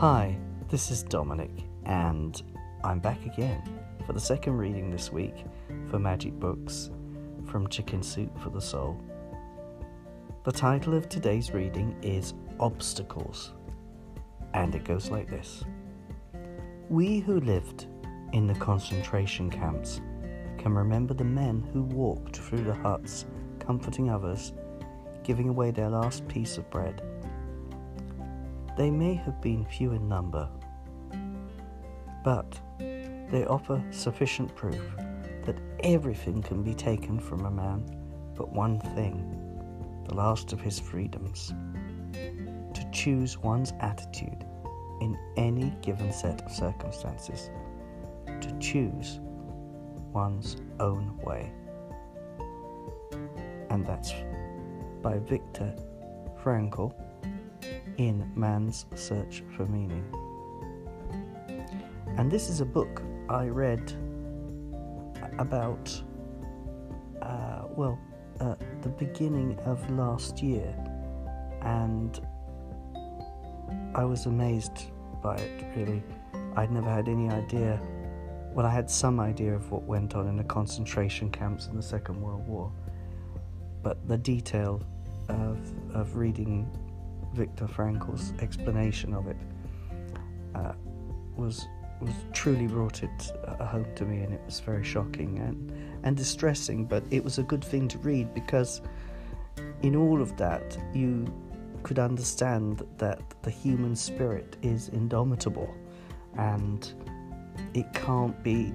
Hi, this is Dominic, and I'm back again for the second reading this week for Magic Books from Chicken Soup for the Soul. The title of today's reading is Obstacles, and it goes like this We who lived in the concentration camps can remember the men who walked through the huts, comforting others, giving away their last piece of bread they may have been few in number, but they offer sufficient proof that everything can be taken from a man but one thing, the last of his freedoms to choose one's attitude in any given set of circumstances, to choose one's own way. And that's by Viktor Frankl in Man's Search for Meaning. And this is a book I read about, uh, well, uh, the beginning of last year, and I was amazed by it, really. I'd never had any idea. Well, I had some idea of what went on in the concentration camps in the Second World War, but the detail of, of reading Viktor Frankl's explanation of it uh, was was truly brought it uh, home to me, and it was very shocking and and distressing. But it was a good thing to read because in all of that you could understand that the human spirit is indomitable and it can't be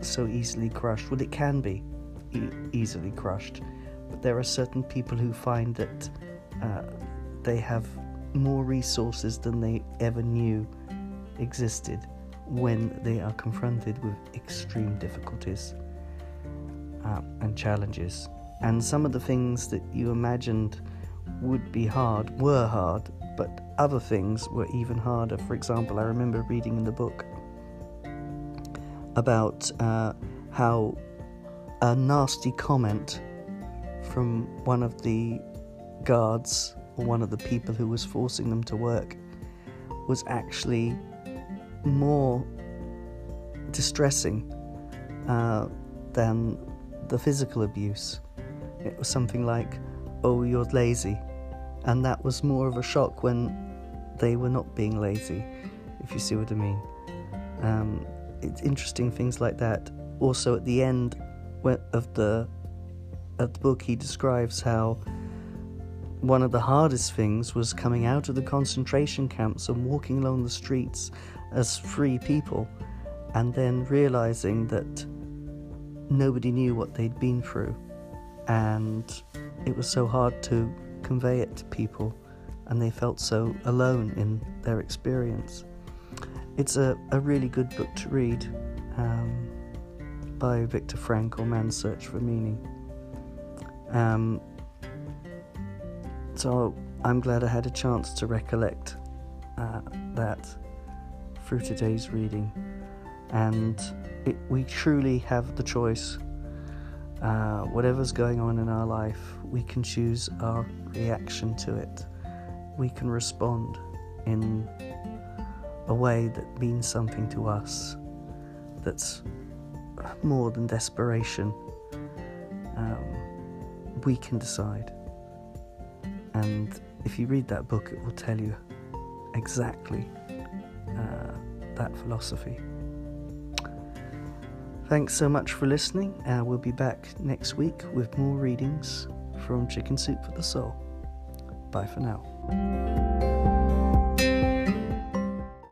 so easily crushed. Well, it can be e- easily crushed, but there are certain people who find that uh, they have more resources than they ever knew existed when they are confronted with extreme difficulties uh, and challenges. And some of the things that you imagined would be hard were hard, but other things were even harder. For example, I remember reading in the book about uh, how a nasty comment from one of the guards or one of the people who was forcing them to work was actually more distressing uh, than the physical abuse. It was something like, oh, you're lazy. And that was more of a shock when they were not being lazy, if you see what I mean. Um, it's interesting things like that. Also, at the end of the, of the book, he describes how one of the hardest things was coming out of the concentration camps and walking along the streets as free people, and then realizing that nobody knew what they'd been through, and it was so hard to convey it to people, and they felt so alone in their experience. It's a, a really good book to read um, by Viktor Frankl, Man's Search for Meaning. Um, so I'm glad I had a chance to recollect uh, that through today's reading. And it, we truly have the choice. Uh, whatever's going on in our life, we can choose our reaction to it. We can respond in a way that means something to us, that's more than desperation. Um, we can decide. And if you read that book, it will tell you exactly uh, that philosophy. Thanks so much for listening. Uh, we'll be back next week with more readings from Chicken Soup for the Soul. Bye for now.